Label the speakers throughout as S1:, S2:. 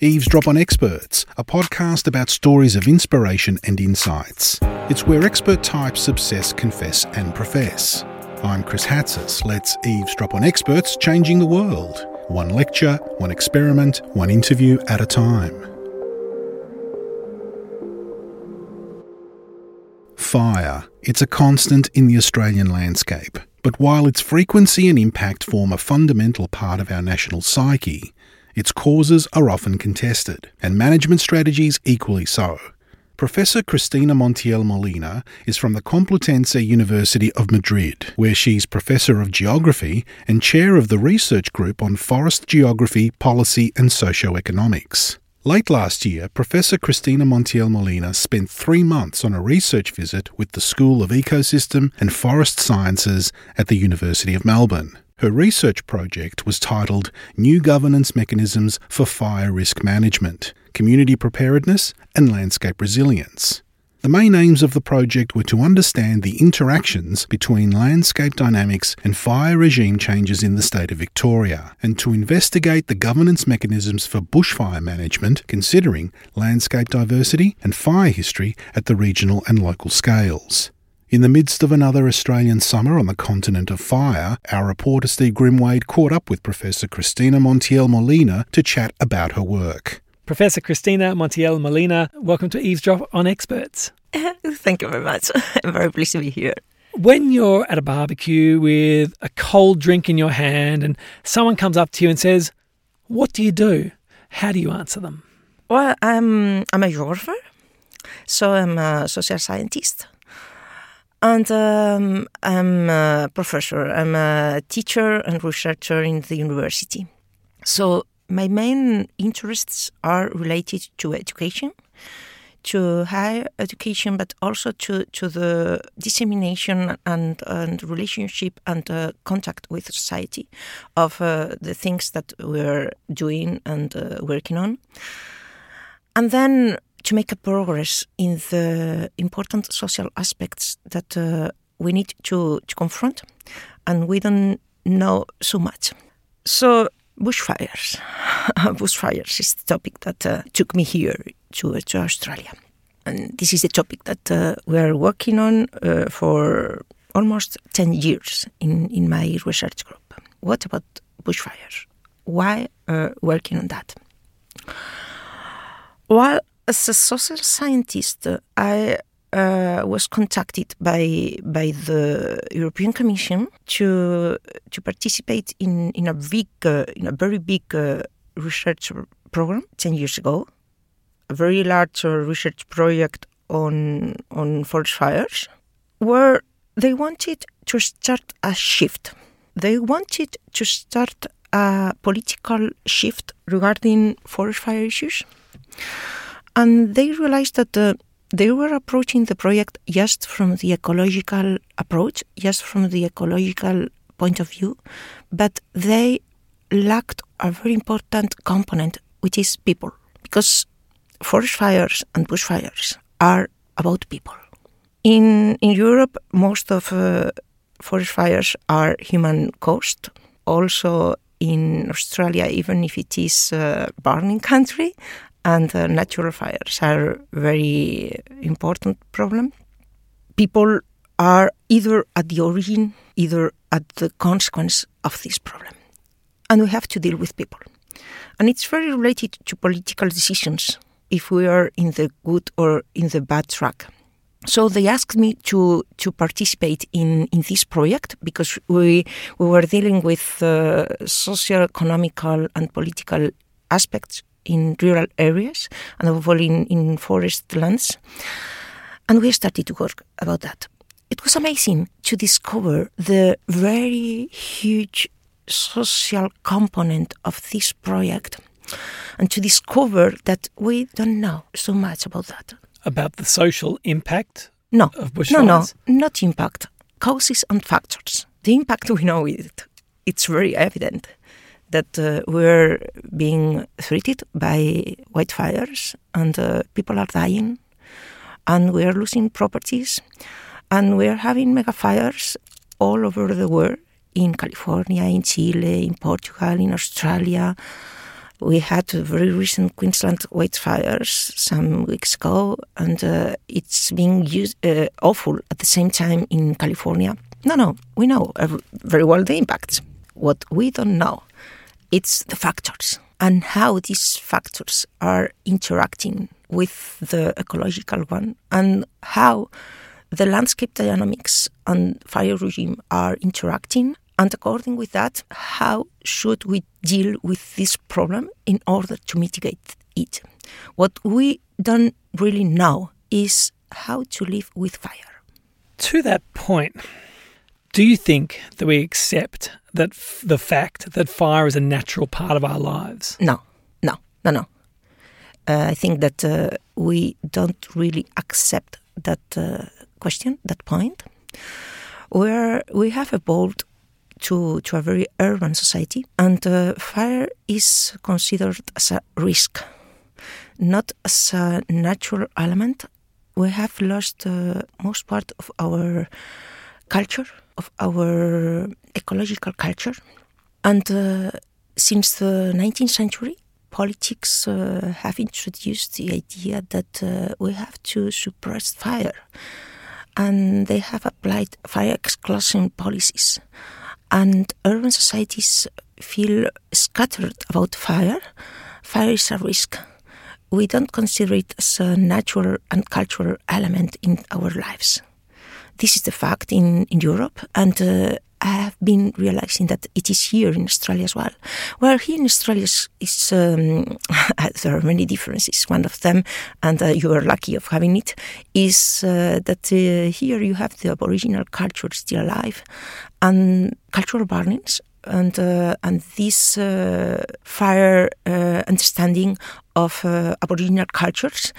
S1: Eavesdrop on Experts, a podcast about stories of inspiration and insights. It's where expert types obsess, confess, and profess. I'm Chris Hatzis. Let's eavesdrop on experts changing the world. One lecture, one experiment, one interview at a time. Fire. It's a constant in the Australian landscape. But while its frequency and impact form a fundamental part of our national psyche, its causes are often contested, and management strategies equally so. Professor Cristina Montiel Molina is from the Complutense University of Madrid, where she's Professor of Geography and Chair of the Research Group on Forest Geography, Policy and Socioeconomics. Late last year, Professor Cristina Montiel Molina spent three months on a research visit with the School of Ecosystem and Forest Sciences at the University of Melbourne. Her research project was titled New Governance Mechanisms for Fire Risk Management, Community Preparedness and Landscape Resilience. The main aims of the project were to understand the interactions between landscape dynamics and fire regime changes in the state of Victoria, and to investigate the governance mechanisms for bushfire management, considering landscape diversity and fire history at the regional and local scales. In the midst of another Australian summer on the continent of fire, our reporter Steve Grimwade caught up with Professor Cristina Montiel Molina to chat about her work.
S2: Professor Cristina Montiel Molina, welcome to Eavesdrop on Experts.
S3: Thank you very much. I'm very pleased to be here.
S2: When you're at a barbecue with a cold drink in your hand and someone comes up to you and says, What do you do? How do you answer them?
S3: Well, I'm, I'm a geographer, so I'm a social scientist and um, I'm a professor. I'm a teacher and researcher in the university. So my main interests are related to education, to higher education, but also to, to the dissemination and, and relationship and uh, contact with society of uh, the things that we're doing and uh, working on. And then to make a progress in the important social aspects that uh, we need to, to confront, and we don't know so much. So, bushfires. bushfires is the topic that uh, took me here to, to Australia. And this is the topic that uh, we are working on uh, for almost 10 years in, in my research group. What about bushfires? Why uh, working on that? Well, as a social scientist, I uh, was contacted by by the European Commission to to participate in in a big uh, in a very big uh, research program ten years ago, a very large uh, research project on on forest fires, where they wanted to start a shift. They wanted to start a political shift regarding forest fire issues and they realized that uh, they were approaching the project just from the ecological approach, just from the ecological point of view, but they lacked a very important component, which is people, because forest fires and bushfires are about people. In in Europe, most of uh, forest fires are human caused. Also in Australia, even if it is a burning country, and uh, natural fires are very important problem. People are either at the origin, either at the consequence of this problem. And we have to deal with people. And it's very related to political decisions if we are in the good or in the bad track. So they asked me to to participate in, in this project because we we were dealing with uh, socio-economical and political aspects in rural areas and above all in, in forest lands. And we started to work about that. It was amazing to discover the very huge social component of this project and to discover that we don't know so much about that.
S2: About the social impact
S3: no,
S2: of bushfires?
S3: No, no, not impact. Causes and factors. The impact we know it. It's very evident that uh, we're being threatened by wildfires and uh, people are dying and we are losing properties and we are having mega fires all over the world in California, in Chile, in Portugal, in Australia, We had very recent Queensland wildfires some weeks ago, and uh, it's being used, uh, awful at the same time in California. No, no, we know very well the impacts. What we don't know, it's the factors and how these factors are interacting with the ecological one and how the landscape dynamics and fire regime are interacting. And according with that how should we deal with this problem in order to mitigate it? What we don't really know is how to live with fire.
S2: To that point do you think that we accept that f- the fact that fire is a natural part of our lives?
S3: No no no no. Uh, i think that uh, we don't really accept that uh, question, that point, where we have evolved to, to a very urban society, and uh, fire is considered as a risk, not as a natural element. We have lost uh, most part of our culture, of our ecological culture, and uh, since the 19th century, politics uh, have introduced the idea that uh, we have to suppress fire and they have applied fire exclusion policies. And urban societies feel scattered about fire. Fire is a risk. We don't consider it as a natural and cultural element in our lives. This is the fact in, in Europe, and uh, I have been realizing that it is here in Australia as well. Well, here in Australia um, there are many differences. One of them, and uh, you are lucky of having it, is uh, that uh, here you have the Aboriginal culture still alive, and cultural burnings and uh, and this uh, fire uh, understanding of Aboriginal cultures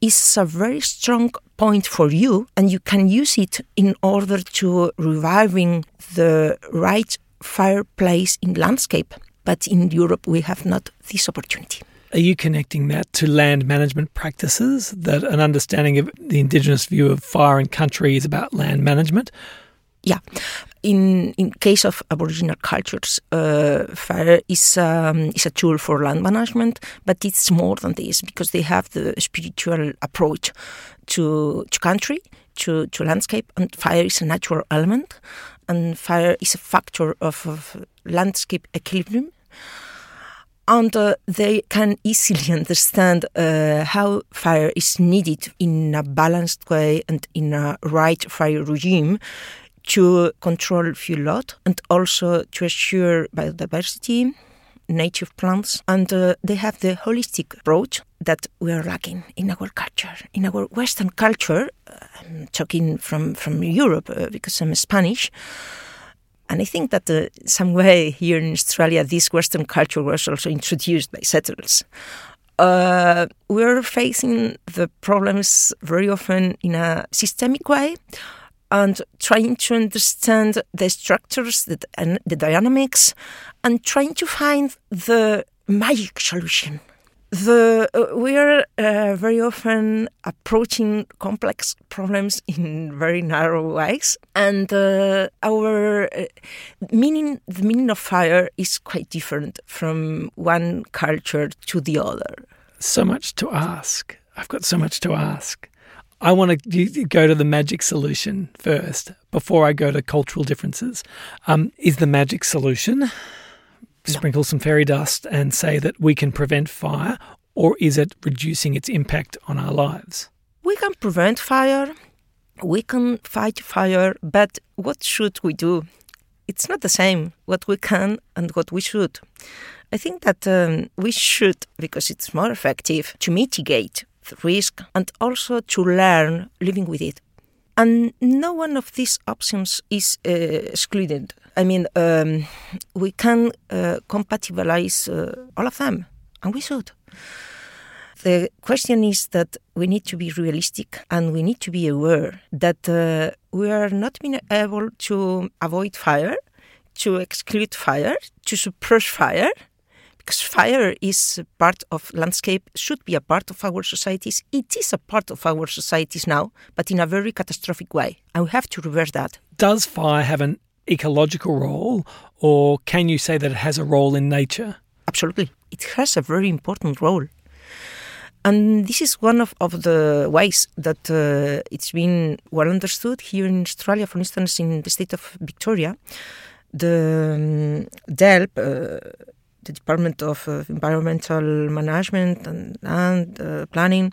S3: is a very strong point for you, and you can use it in order to reviving the right fireplace in landscape. But in Europe, we have not this opportunity.
S2: Are you connecting that to land management practices? That an understanding of the Indigenous view of fire and country is about land management?
S3: Yeah. In in case of Aboriginal cultures, uh, fire is um, is a tool for land management, but it's more than this because they have the spiritual approach to to country, to to landscape, and fire is a natural element, and fire is a factor of, of landscape equilibrium and uh, they can easily understand uh, how fire is needed in a balanced way and in a right fire regime to control fuel load and also to assure biodiversity, native plants, and uh, they have the holistic approach that we are lacking in our culture. In our Western culture, uh, I'm talking from, from Europe uh, because I'm Spanish, and I think that uh, some way here in Australia, this Western culture was also introduced by settlers. Uh, we're facing the problems very often in a systemic way and trying to understand the structures and the dynamics and trying to find the magic solution. The, uh, we are uh, very often approaching complex problems in very narrow ways, and uh, our uh, meaning, the meaning of fire, is quite different from one culture to the other.
S2: So much to ask. I've got so much to ask. I want to go to the magic solution first before I go to cultural differences. Um, is the magic solution sprinkle some fairy dust and say that we can prevent fire, or is it reducing its impact on our lives?
S3: We can prevent fire, we can fight fire, but what should we do? It's not the same what we can and what we should. I think that um, we should, because it's more effective, to mitigate risk, and also to learn living with it. And no one of these options is uh, excluded. I mean, um, we can uh, compatibilize uh, all of them, and we should. The question is that we need to be realistic and we need to be aware that uh, we are not being able to avoid fire, to exclude fire, to suppress fire, fire is part of landscape, should be a part of our societies. It is a part of our societies now, but in a very catastrophic way. And we have to reverse that.
S2: Does fire have an ecological role, or can you say that it has a role in nature?
S3: Absolutely. it has a very important role. And this is one of, of the ways that uh, it's been well understood here in Australia, for instance, in the state of Victoria. The um, DELWP, uh, the Department of uh, Environmental Management and uh, Planning,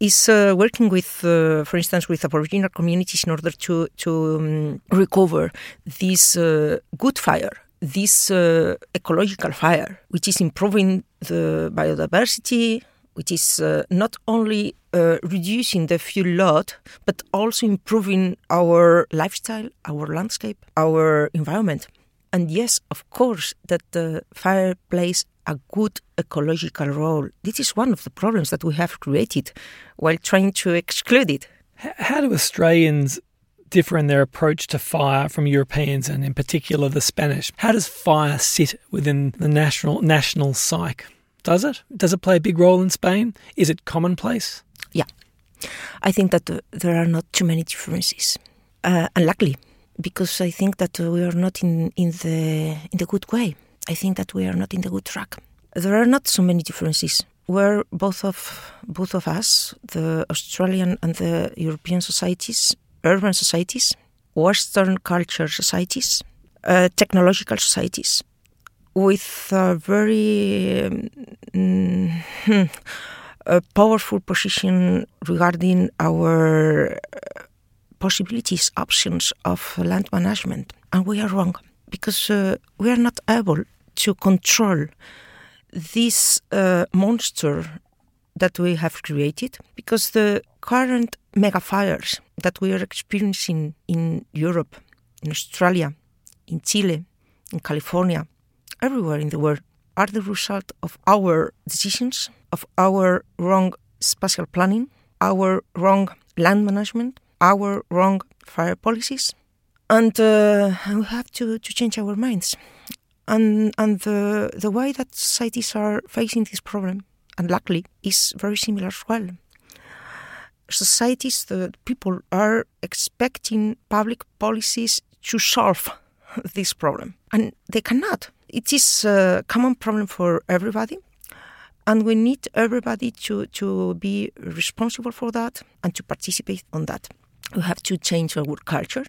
S3: is uh, working with, uh, for instance, with Aboriginal communities in order to to um, recover this uh, good fire, this uh, ecological fire, which is improving the biodiversity, which is not only reducing the fuel load, but also improving our lifestyle, our landscape, our environment. And yes, of course, that the fire plays a good ecological role. This is one of the problems that we have created while trying to exclude it.
S2: How do Australians differ in their approach to fire from Europeans and in particular the Spanish? How does fire sit within the national national psyche? Does it? Does it play a big role in Spain? Is it commonplace?
S3: Yeah. I think that uh, there are not too many differences. Uh, unluckily, because I think that we are not in, in the in the good way. I think that we are not in the good track. There are not so many differences. Where both of both of us, the Australian and the European societies, urban societies, Western culture societies, uh, technological societies, with a very um, a powerful position regarding our possibilities, options of land management. And we are wrong because uh, we are not able to control this uh, monster that we have created because the current mega fires that we are experiencing in Europe, in Australia, in Chile, in California, everywhere in the world are the result of our decisions, of our wrong spatial planning, our wrong land management, our wrong fire policies. And uh, we have to, to change our minds. And, and the, the way that societies are facing this problem, and luckily, is very similar as well. Societies, the people are expecting public policies to solve this problem, and they cannot it is a common problem for everybody. And we need everybody to, to be responsible for that and to participate on that. We have to change our culture.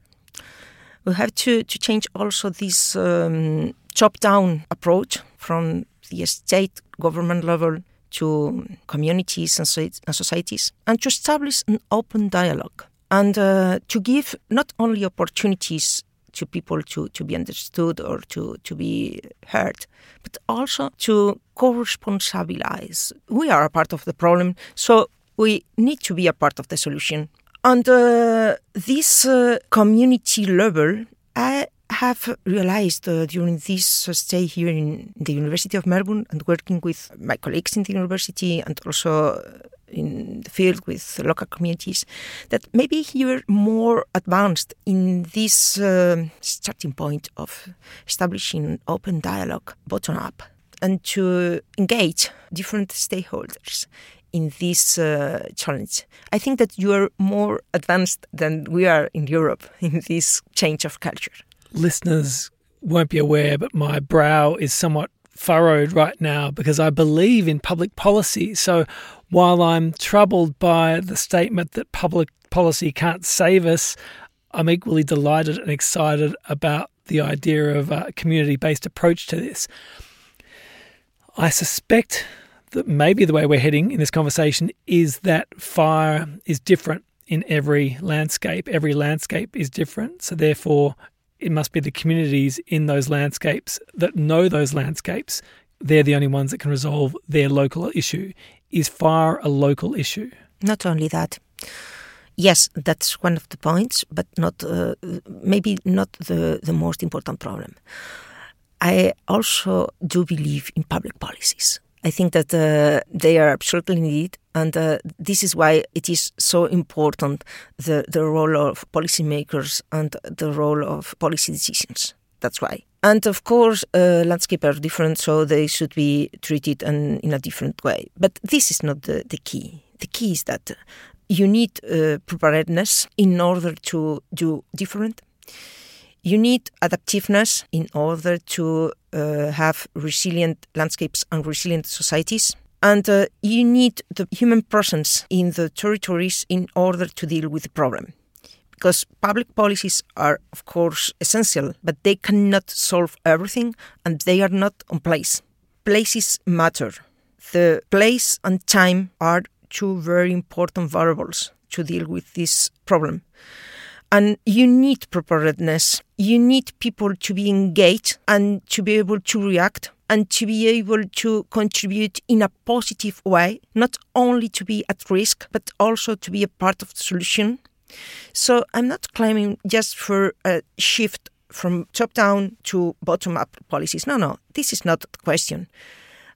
S3: We have to, to change also this um, top down approach from the state government level to communities and, societies and to establish an open dialogue and uh, to give not only opportunities to people to, to be understood or to, to be heard, but also to co-responsibilize. We are a part of the problem, so we need to be a part of the solution. On uh, this uh, community level, I have realized uh, during this uh, stay here in the University of Melbourne and working with my colleagues in the university and also in the field with local communities that maybe you're more advanced in this uh, starting point of establishing open dialogue bottom up and to engage different stakeholders in this uh, challenge. I think that you are more advanced than we are in Europe in this change of culture.
S2: Listeners won't be aware, but my brow is somewhat furrowed right now because I believe in public policy. So while I'm troubled by the statement that public policy can't save us, I'm equally delighted and excited about the idea of a community based approach to this. I suspect that maybe the way we're heading in this conversation is that fire is different in every landscape. Every landscape is different. So, therefore, it must be the communities in those landscapes that know those landscapes. They're the only ones that can resolve their local issue. Is fire a local issue?
S3: Not only that. Yes, that's one of the points, but not uh, maybe not the, the most important problem. I also do believe in public policies. I think that uh, they are absolutely needed, and uh, this is why it is so important the, the role of policymakers and the role of policy decisions. That's why. And of course, uh, landscape are different, so they should be treated in, in a different way. But this is not the, the key. The key is that you need uh, preparedness in order to do different. You need adaptiveness in order to uh, have resilient landscapes and resilient societies. And uh, you need the human presence in the territories in order to deal with the problem. Because public policies are, of course, essential, but they cannot solve everything and they are not on place. Places matter. The place and time are two very important variables to deal with this problem. And you need preparedness. You need people to be engaged and to be able to react and to be able to contribute in a positive way, not only to be at risk, but also to be a part of the solution. So I'm not claiming just for a shift from top down to bottom up policies. No, no, this is not the question.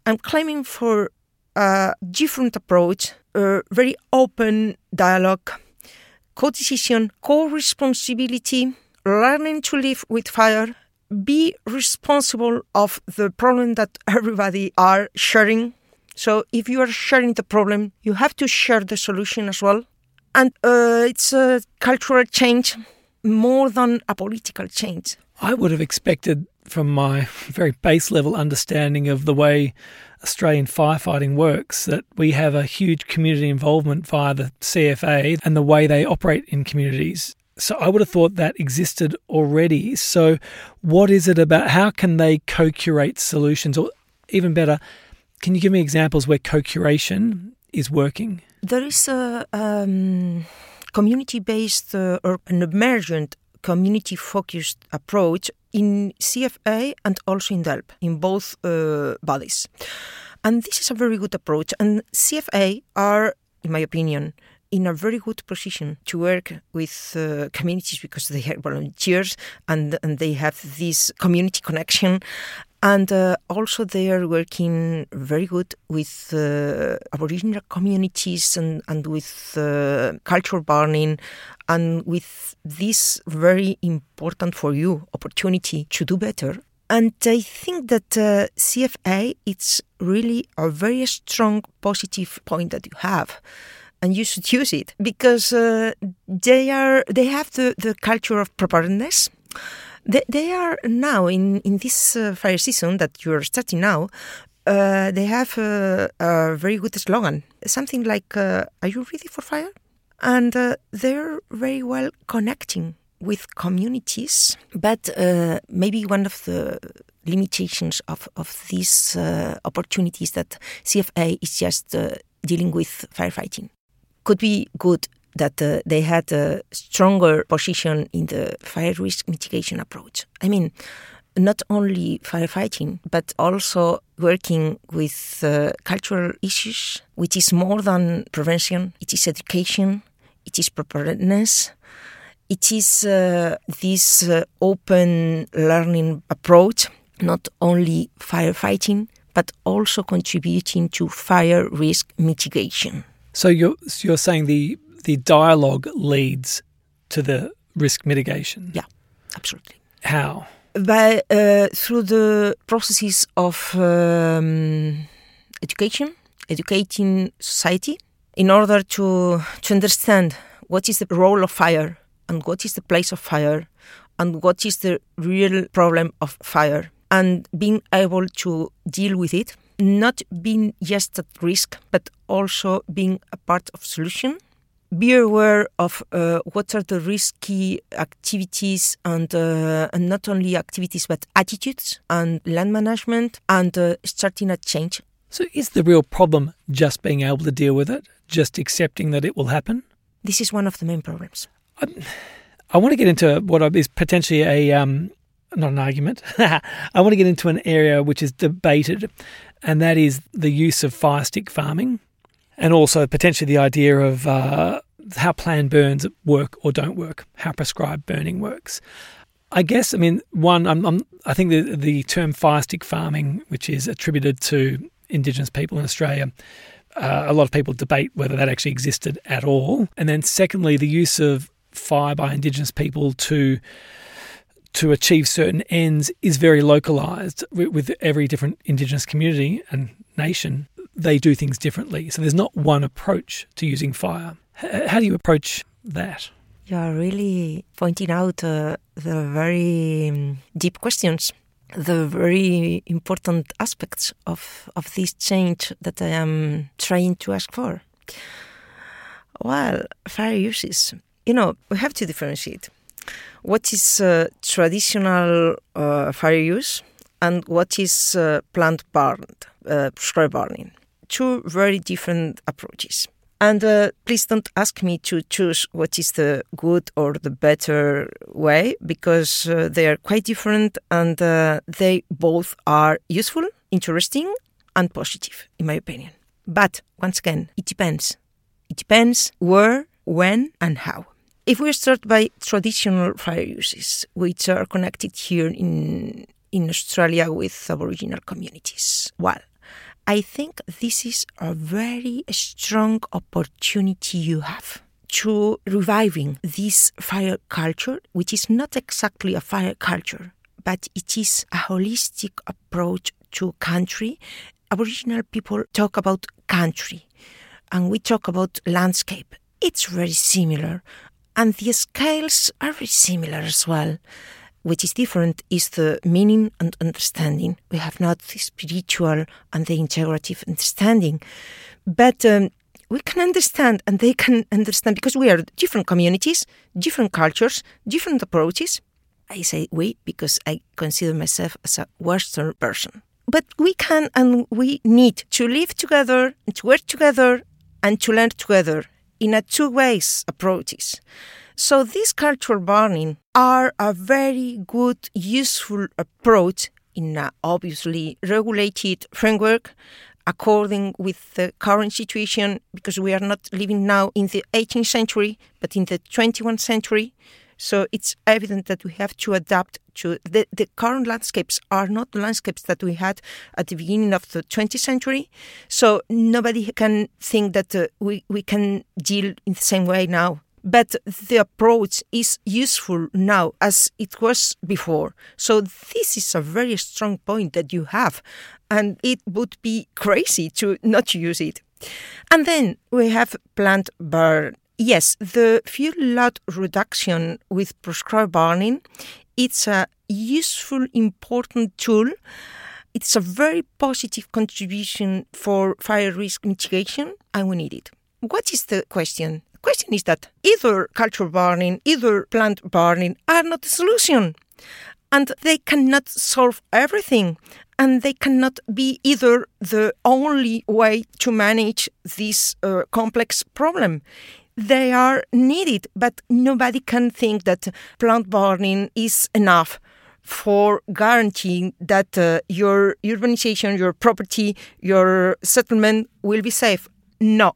S3: I'm claiming for a different approach, a very open dialogue, co decision, co responsibility, learning to live with fire, be responsible of the problem that everybody are sharing. So if you are sharing the problem, you have to share the solution as well. And uh, it's a cultural change more than a political change.
S2: I would have expected from my very base level understanding of the way Australian firefighting works that we have a huge community involvement via the CFA and the way they operate in communities. So I would have thought that existed already. So, what is it about? How can they co curate solutions? Or even better, can you give me examples where co curation is working?
S3: There is a um, community based uh, or an emergent community focused approach in CFA and also in DELWP, in both uh, bodies. And this is a very good approach. And CFA are, in my opinion, in a very good position to work with uh, communities because they are volunteers and, and they have this community connection. And uh, also, they are working very good with uh, Aboriginal communities and, and with uh, cultural burning and with this very important for you opportunity to do better. And I think that uh, CFA it's really a very strong positive point that you have and you should use it because uh, they are they have the, the culture of preparedness. They, they are now in in this uh, fire season that you are starting now. Uh, they have a, a, very good slogan, something like uh, "Are you ready for fire?" And uh, they're very well connecting with communities. But uh, maybe one of the limitations of, of these uh, opportunities that CFA is just uh, dealing with firefighting could be good that uh, they had a stronger position in the fire risk mitigation approach. I mean, not only firefighting, but also working with uh, cultural issues, which is more than prevention. It is education, it is preparedness, it is uh, this uh, open learning approach, not only firefighting, but also contributing to fire risk mitigation.
S2: So you're you're saying the the dialogue leads to the risk mitigation.
S3: Yeah, absolutely.
S2: How?
S3: By uh, through the processes of um, education, educating society, in order to to understand what is the role of fire and what is the place of fire and what is the real problem of fire and being able to deal with it not being just at risk, but also being a part of solution. Be aware of uh, what are the risky activities and, uh, and, not only activities but attitudes and land management and uh, starting a change.
S2: So, is the real problem just being able to deal with it, just accepting that it will happen?
S3: This is one of the main problems.
S2: I, I want to get into what is potentially a um, not an argument. I want to get into an area which is debated, and that is the use of fire stick farming, and also potentially the idea of uh, how planned burns work or don't work, how prescribed burning works. I guess, I mean, one, I'm, I'm, i think the, the term fire stick farming, which is attributed to Indigenous people in Australia, uh, a lot of people debate whether that actually existed at all. And then, secondly, the use of fire by Indigenous people to to achieve certain ends is very localized with every different indigenous community and nation they do things differently so there's not one approach to using fire how do you approach that
S3: You are really pointing out uh, the very um, deep questions, the very important aspects of, of this change that I am trying to ask for. Well, fire uses. You know, we have to differentiate what is uh, traditional uh, fire use and what is uh, planned burned, uh, burning. Two very different approaches. And uh, please don't ask me to choose what is the good or the better way because uh, they are quite different and uh, they both are useful, interesting, and positive, in my opinion. But once again, it depends. It depends where, when, and how. If we start by traditional fire uses, which are connected here in, in Australia with Aboriginal communities, well, I think this is a very strong opportunity you have to reviving this fire culture, which is not exactly a fire culture, but it is a holistic approach to country. Aboriginal people talk about country and we talk about landscape. It's very similar and the scales are very similar as well. Which is different is the meaning and understanding. We have not the spiritual and the integrative understanding, but um, we can understand and they can understand because we are different communities, different cultures, different approaches. I say we because I consider myself as a Western person. But we can and we need to live together, to work together, and to learn together in a two ways approaches. So these cultural burning are a very good, useful approach in an obviously regulated framework according with the current situation because we are not living now in the 18th century but in the 21st century so it's evident that we have to adapt to the, the current landscapes are not the landscapes that we had at the beginning of the 20th century. So nobody can think that uh, we, we can deal in the same way now. But the approach is useful now as it was before. So this is a very strong point that you have. And it would be crazy to not use it. And then we have planned burn Yes, the fuel load reduction with prescribed burning, it's a useful, important tool. It's a very positive contribution for fire risk mitigation, and we need it. What is the question? The question is that either culture burning, either planned burning are not the solution. And they cannot solve everything and they cannot be either the only way to manage this uh, complex problem they are needed, but nobody can think that planned burning is enough for guaranteeing that uh, your urbanization, your property, your settlement will be safe. No.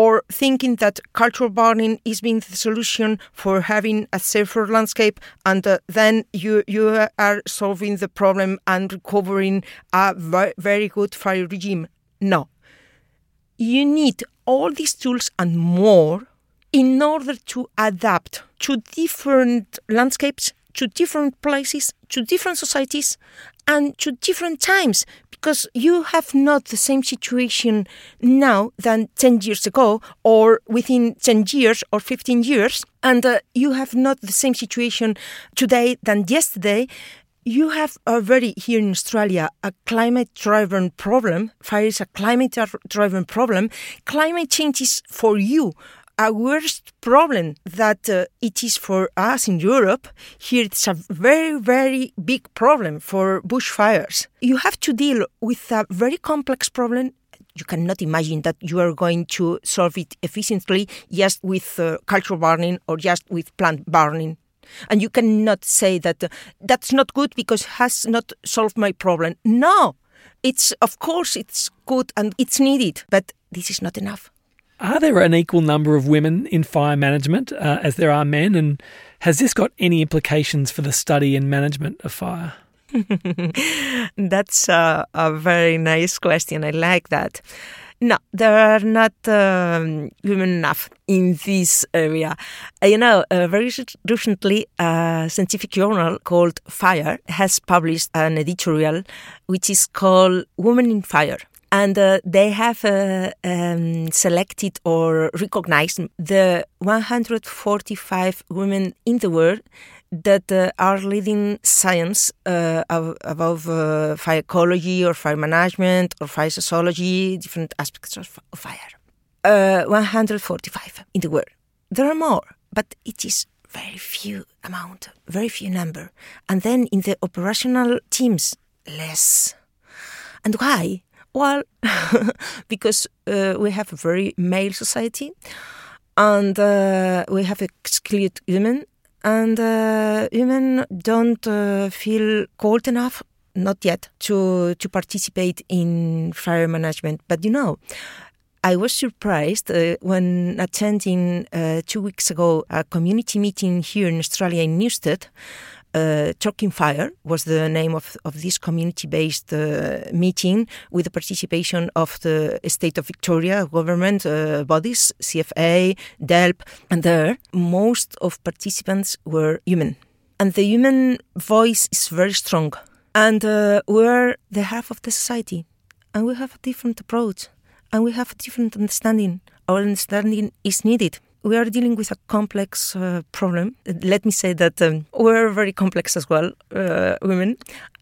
S3: Or thinking that cultural burning is being the solution for having a safer landscape, and uh, then you you are solving the problem and recovering a very good fire regime. No, you need all these tools and more in order to adapt to different landscapes, to different places, to different societies, and to different times because you have not the same situation now than 10 years ago or within 10 years or 15 years and uh, you have not the same situation today than yesterday you have already here in Australia a climate driven problem. Fire is a climate driven problem. Climate change is for you a worst problem that uh, it is for us in Europe. Here it's a very, very big problem for bushfires. You have to deal with a very complex problem you cannot imagine that you are going to solve it efficiently just with uh, cultural burning or just with planned burning. And you cannot say that uh, that's not good because has not solved my problem. No, it's of course it's good and it's needed, but this is not enough.
S2: Are there an equal number of women in fire management uh, as there are men? And has this got any implications for the study and management of fire?
S3: That's a, a very nice question. I like that. No, there are not um, women enough in this area. Uh, you know, uh, very recently, a scientific journal called Fire has published an editorial which is called Women in Fire. And uh, they have uh, um, selected or recognized the 145 women in the world that uh, are leading science uh, above uh, fire ecology or fire management or fire sociology, different aspects of fire. Uh, 145 in the world. There are more, but it is very few amount, very few number. And then in the operational teams, less. And why? Well, because uh, we have a very male society and uh, we have excluded women and uh, women don't uh, feel cold enough not yet to to participate in fire management. But you know I was surprised uh, when attending uh, two weeks ago a community meeting here in Australia in Newstead uh, Talking Fire was the name of, of this community based uh, meeting with the participation of the State of Victoria government uh, bodies, CFA, DELWP, and there most of participants were human. And the human voice is very strong. And uh, we're the half of the society, and we have a different approach, and we have a different understanding. Our understanding is needed we are dealing with a complex uh, problem. Let me say that um, we're very complex as well, uh, women,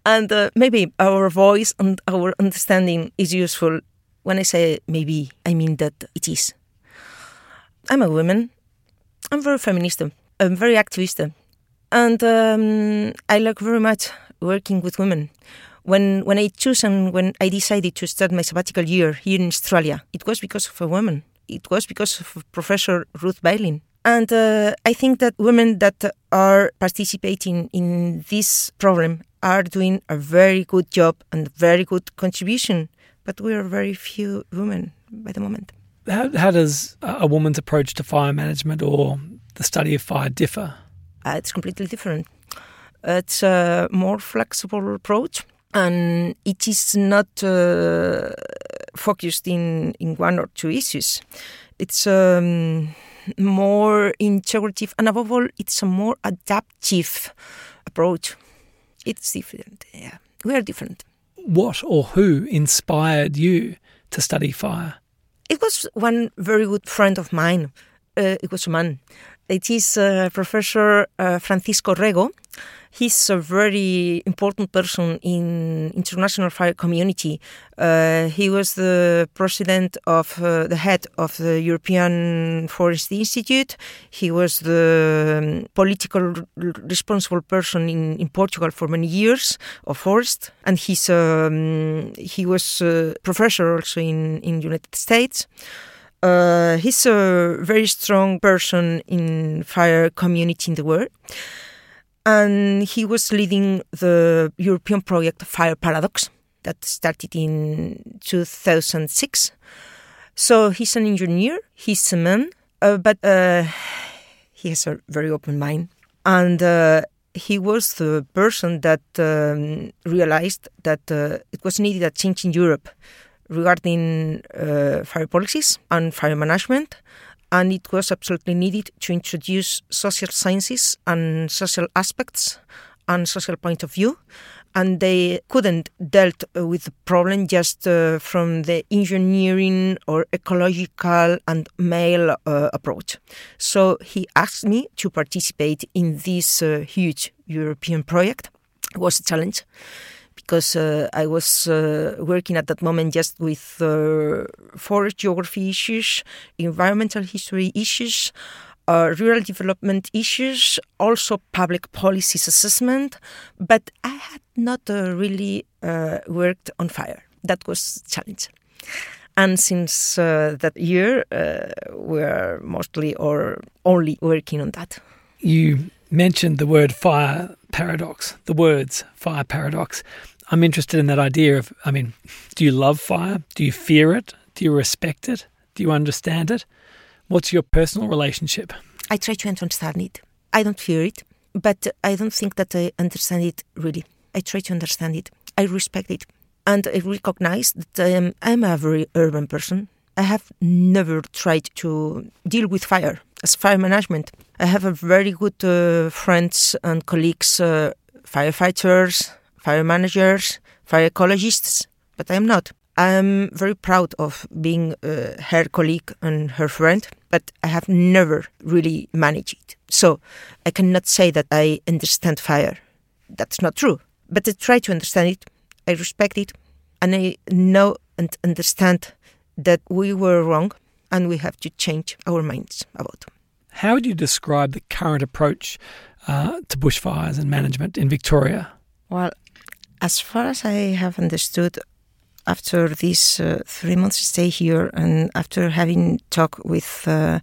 S3: and uh, maybe our voice and our understanding is useful. When I say maybe, I mean that it is. I'm a woman. I'm very feminist. I'm very activist, and um, I like very much working with women. When when I choose and when I decided to start my sabbatical year here in Australia, it was because of a woman it was because of Professor Ruth Beilin. And uh, I think that women that are participating in this problem are doing a very good job and very good contribution, but we are very few women by the moment.
S2: How, how does a woman's approach to fire management or the study of fire differ?
S3: Uh, it's completely different. It's a more flexible approach, and it is not uh, focused in, in one or two issues. It's um, more integrative, and above all, it's a more adaptive approach. It's different. Yeah, we are different.
S2: What or who inspired you to study fire?
S3: It was one very good friend of mine. Uh, it was a man. It is uh, Professor uh, Francisco Rego he's a very important person in international fire community. Uh, he was the president of uh, the head of the European Forest Institute. He was the um, political responsible person in, in Portugal for many years of forest, and he's um, he was a professor also in in United States. Uh, he's a very strong person in fire community in the world and he was leading the European project Fire Paradox that started in 2006. So he's an engineer, he's a man, uh, but uh, he has a very open mind. And uh, he was the person that um, realized that uh, it was needed a change in Europe regarding uh, fire policies and fire management and it was absolutely needed to introduce social sciences and social aspects and social point of view and they couldn't dealt with the problem just uh, from the engineering or ecological and male uh, approach. So he asked me to participate in this uh, huge European project. It was a challenge because uh, I was uh, working at that moment just with uh, forest geography issues, environmental history issues, uh, rural development issues, also public policies assessment, but I had not uh, really uh, worked on fire. That was challenge. And since that year, we are mostly or only working on that.
S2: You mentioned the word fire paradox, the words fire paradox. I'm interested in that idea of, I mean, do you love fire? Do you fear it? Do you respect it? Do you understand it? What's your personal relationship?
S3: I try to understand it. I don't fear it, but I don't think that I understand it really. I try to understand it. I respect it. And I recognize that I am I'm a very urban person. I have never tried to deal with fire as fire management. I have a very good uh, friends and colleagues, uh, firefighters, fire managers, fire ecologists, but I'm not. I'm very proud of being uh, her colleague and her friend, but I have never really managed it. So I cannot say that I understand fire. That's not true. But I try to understand it, I respect it, and I know and understand that we were wrong and we have to change our minds about. it.
S2: How would you describe the current approach uh, to bushfires and management in Victoria?
S3: Well, as far as I have understood, after this uh, three months stay here and after having talked with uh,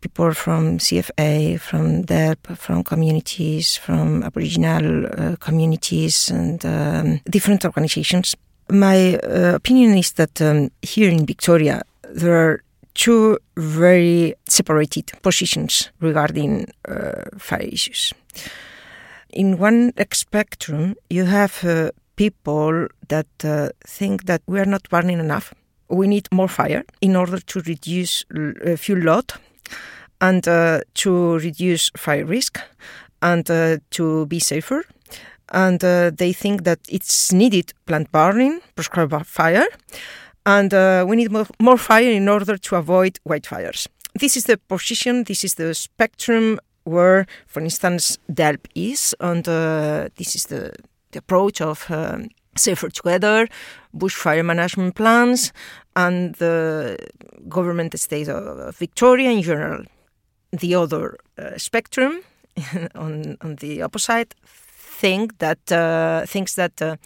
S3: people from CFA, from DELWP, from communities, from Aboriginal uh, communities and um, different organizations, my uh, opinion is that um, here in Victoria there are two very separated positions regarding uh, fire issues. In one spectrum, you have uh, people that uh, think that we are not burning enough. We need more fire in order to reduce uh, fuel load and uh, to reduce fire risk and uh, to be safer. And they think that it's needed planned burning, prescribed fire, and uh, we need more, more fire in order to avoid wildfires. This is the position, this is the spectrum where, for instance, DELWP is, and uh, this is the, the approach of um, Safer Together, bushfire management plans, and the government state of Victoria in general. The other uh, spectrum, on on the opposite, think that uh, thinks that uh,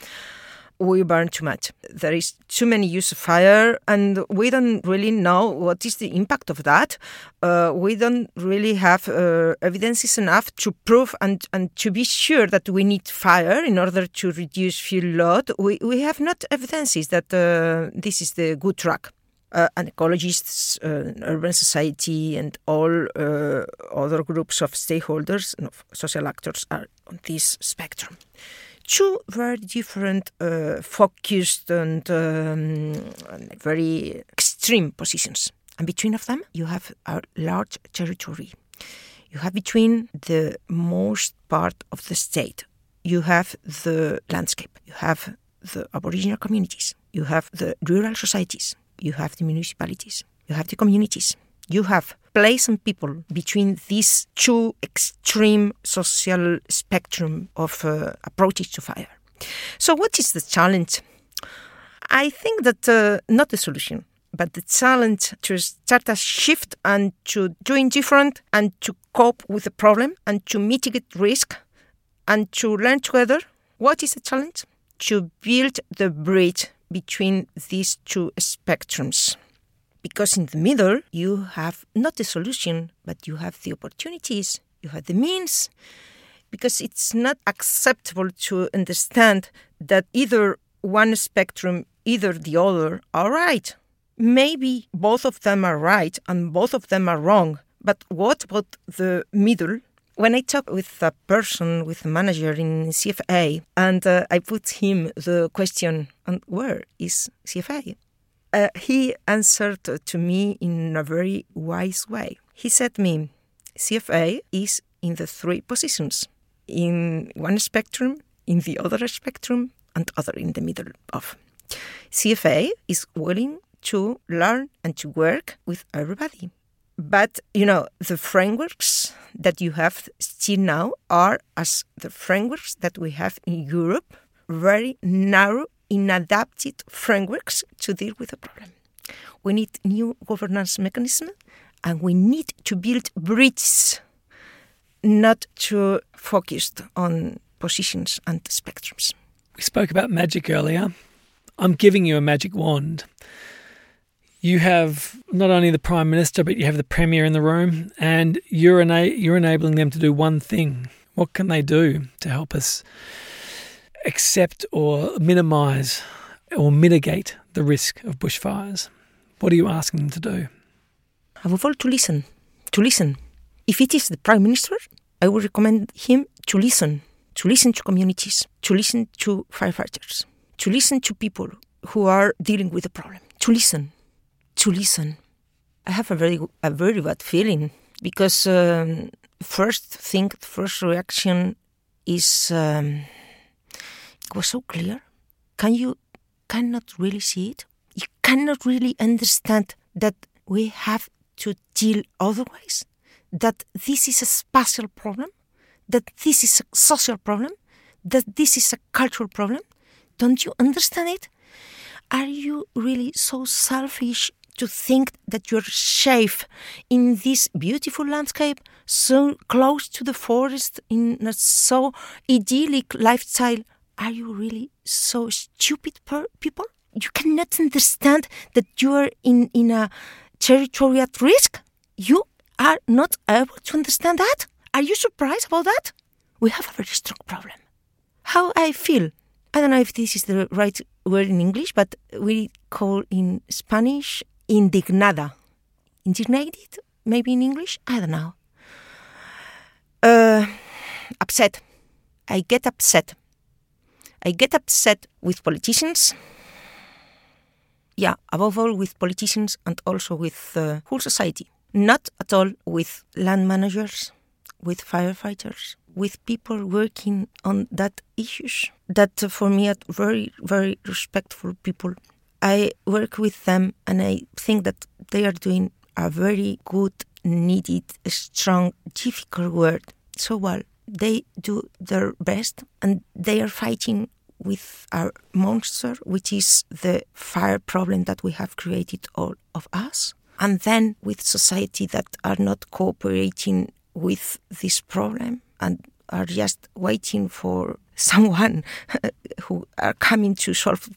S3: we burn too much. There is too many use of fire, and we don't really know what is the impact of that. Uh, we don't really have uh, evidences enough to prove and, and to be sure that we need fire in order to reduce fuel load. We, we have not evidences that uh, this is the good track. Uh, and ecologists, uh, urban society, and all uh, other groups of stakeholders and of social actors are on this spectrum two very different, uh, focused and um, very extreme positions. And between of them, you have a large territory. You have between the most part of the state, you have the landscape, you have the Aboriginal communities, you have the rural societies, you have the municipalities, you have the communities, you have place and people between these two extreme social spectrum of uh, approaches to fire. So, what is the challenge? I think that uh, not the solution, but the challenge to start a shift and to doing different and to cope with the problem and to mitigate risk and to learn together. What is the challenge? To build the bridge between these two spectrums because in the middle you have not the solution but you have the opportunities you have the means. Because it's not acceptable to understand that either one spectrum either the other are right. Maybe both of them are right and both of them are wrong but what about the middle? When I talk with a person, with a manager in CFA, and uh, I put him the question, and where is CFA? Uh, he answered to me in a very wise way. He said me, CFA is in the three positions in one spectrum, in the other spectrum, and other in the middle of. CFA is willing to learn and to work with everybody. But, you know, the frameworks that you have still now are as the frameworks that we have in Europe, very narrow inadapted frameworks to deal with the problem. We need new governance mechanisms and we need to build bridges, not to focus on positions and spectrums.
S2: We spoke about magic earlier. I'm giving you a magic wand. You have not only the Prime Minister, but you have the Premier in the room, and you're, ena- you're enabling them to do one thing. What can they do to help us accept or minimize or mitigate the risk of bushfires? What are you asking them to do?
S3: Above all, to listen. To listen. If it is the Prime Minister, I would recommend him to listen. To listen to communities, to listen to firefighters, to listen to people who are dealing with the problem. To listen. To listen. I have a very, a very bad feeling because um, first thing, first reaction is um, was so clear. Can you cannot really see it? you cannot really understand that we have to deal otherwise, that this is a spatial problem, that this is a social problem, that this is a cultural problem. Don't you understand it? Are you really so selfish to think that you're safe in this beautiful landscape, so close to the forest, in a so idyllic lifestyle? Are you really so stupid people? You cannot understand that you are in, in a territory at risk? You are not able to understand that? Are you surprised about that? We have a very strong problem. How I feel? I don't know if this is the right word in English, but we call in Spanish indignada. Indignated, maybe in English? I don't know. Uh, upset. I get upset. I get upset with politicians. Yeah, above all with politicians and also with the whole society. Not at all with land managers, with firefighters, with people working on that issues. That uh, for me are very, very respectful people. I work with them and I think that they are doing a very good, needed, strong, difficult work so well. They do their best and they are fighting with our monster, which is the fire problem that we have created all of us. And then with society that are not cooperating with this problem and are just waiting for someone uh, who are coming to solve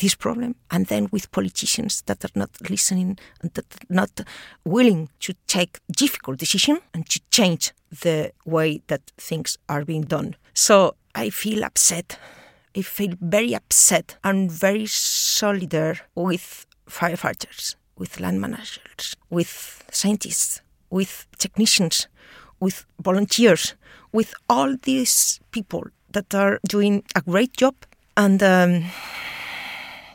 S3: this problem, and then with politicians that are not listening and that are not willing to take difficult decision and to change the way that things are being done. So I feel upset. I feel very upset and very solidar with firefighters, with land managers, with scientists, with technicians, with volunteers, with all these people that are doing a great job and um,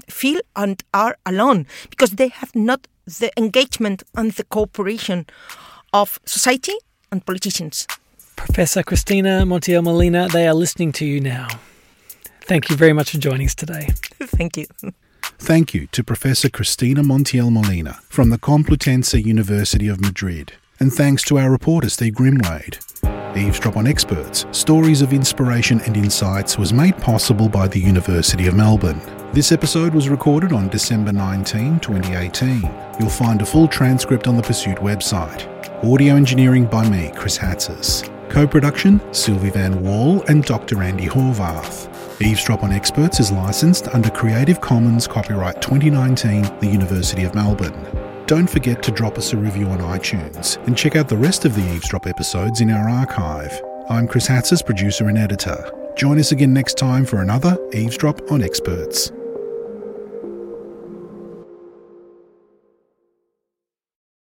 S3: feel and are alone because they have not the engagement and the cooperation of society and politicians.
S2: Professor Cristina Montiel Molina, they are listening to you now. Thank you very much for joining us today.
S3: Thank you.
S1: Thank you to Professor Cristina Montiel Molina from the Complutense University of Madrid. And thanks to our reporter Steve Grimwade. Eavesdrop on Experts, Stories of Inspiration and Insights was made possible by the University of Melbourne. This episode was recorded on December 19, 2018. You'll find a full transcript on the Pursuit website. Audio engineering by me, Chris Hatzis. Co-production, Silvi Vann-Wall and Dr. Andy Horvath. Eavesdrop on Experts is licensed under Creative Commons Copyright 2019, the University of Melbourne. Don't forget to drop us a review on iTunes and check out the rest of the Eavesdrop episodes in our archive. I'm Chris Hatzis, producer and editor. Join us again next time for another Eavesdrop on Experts.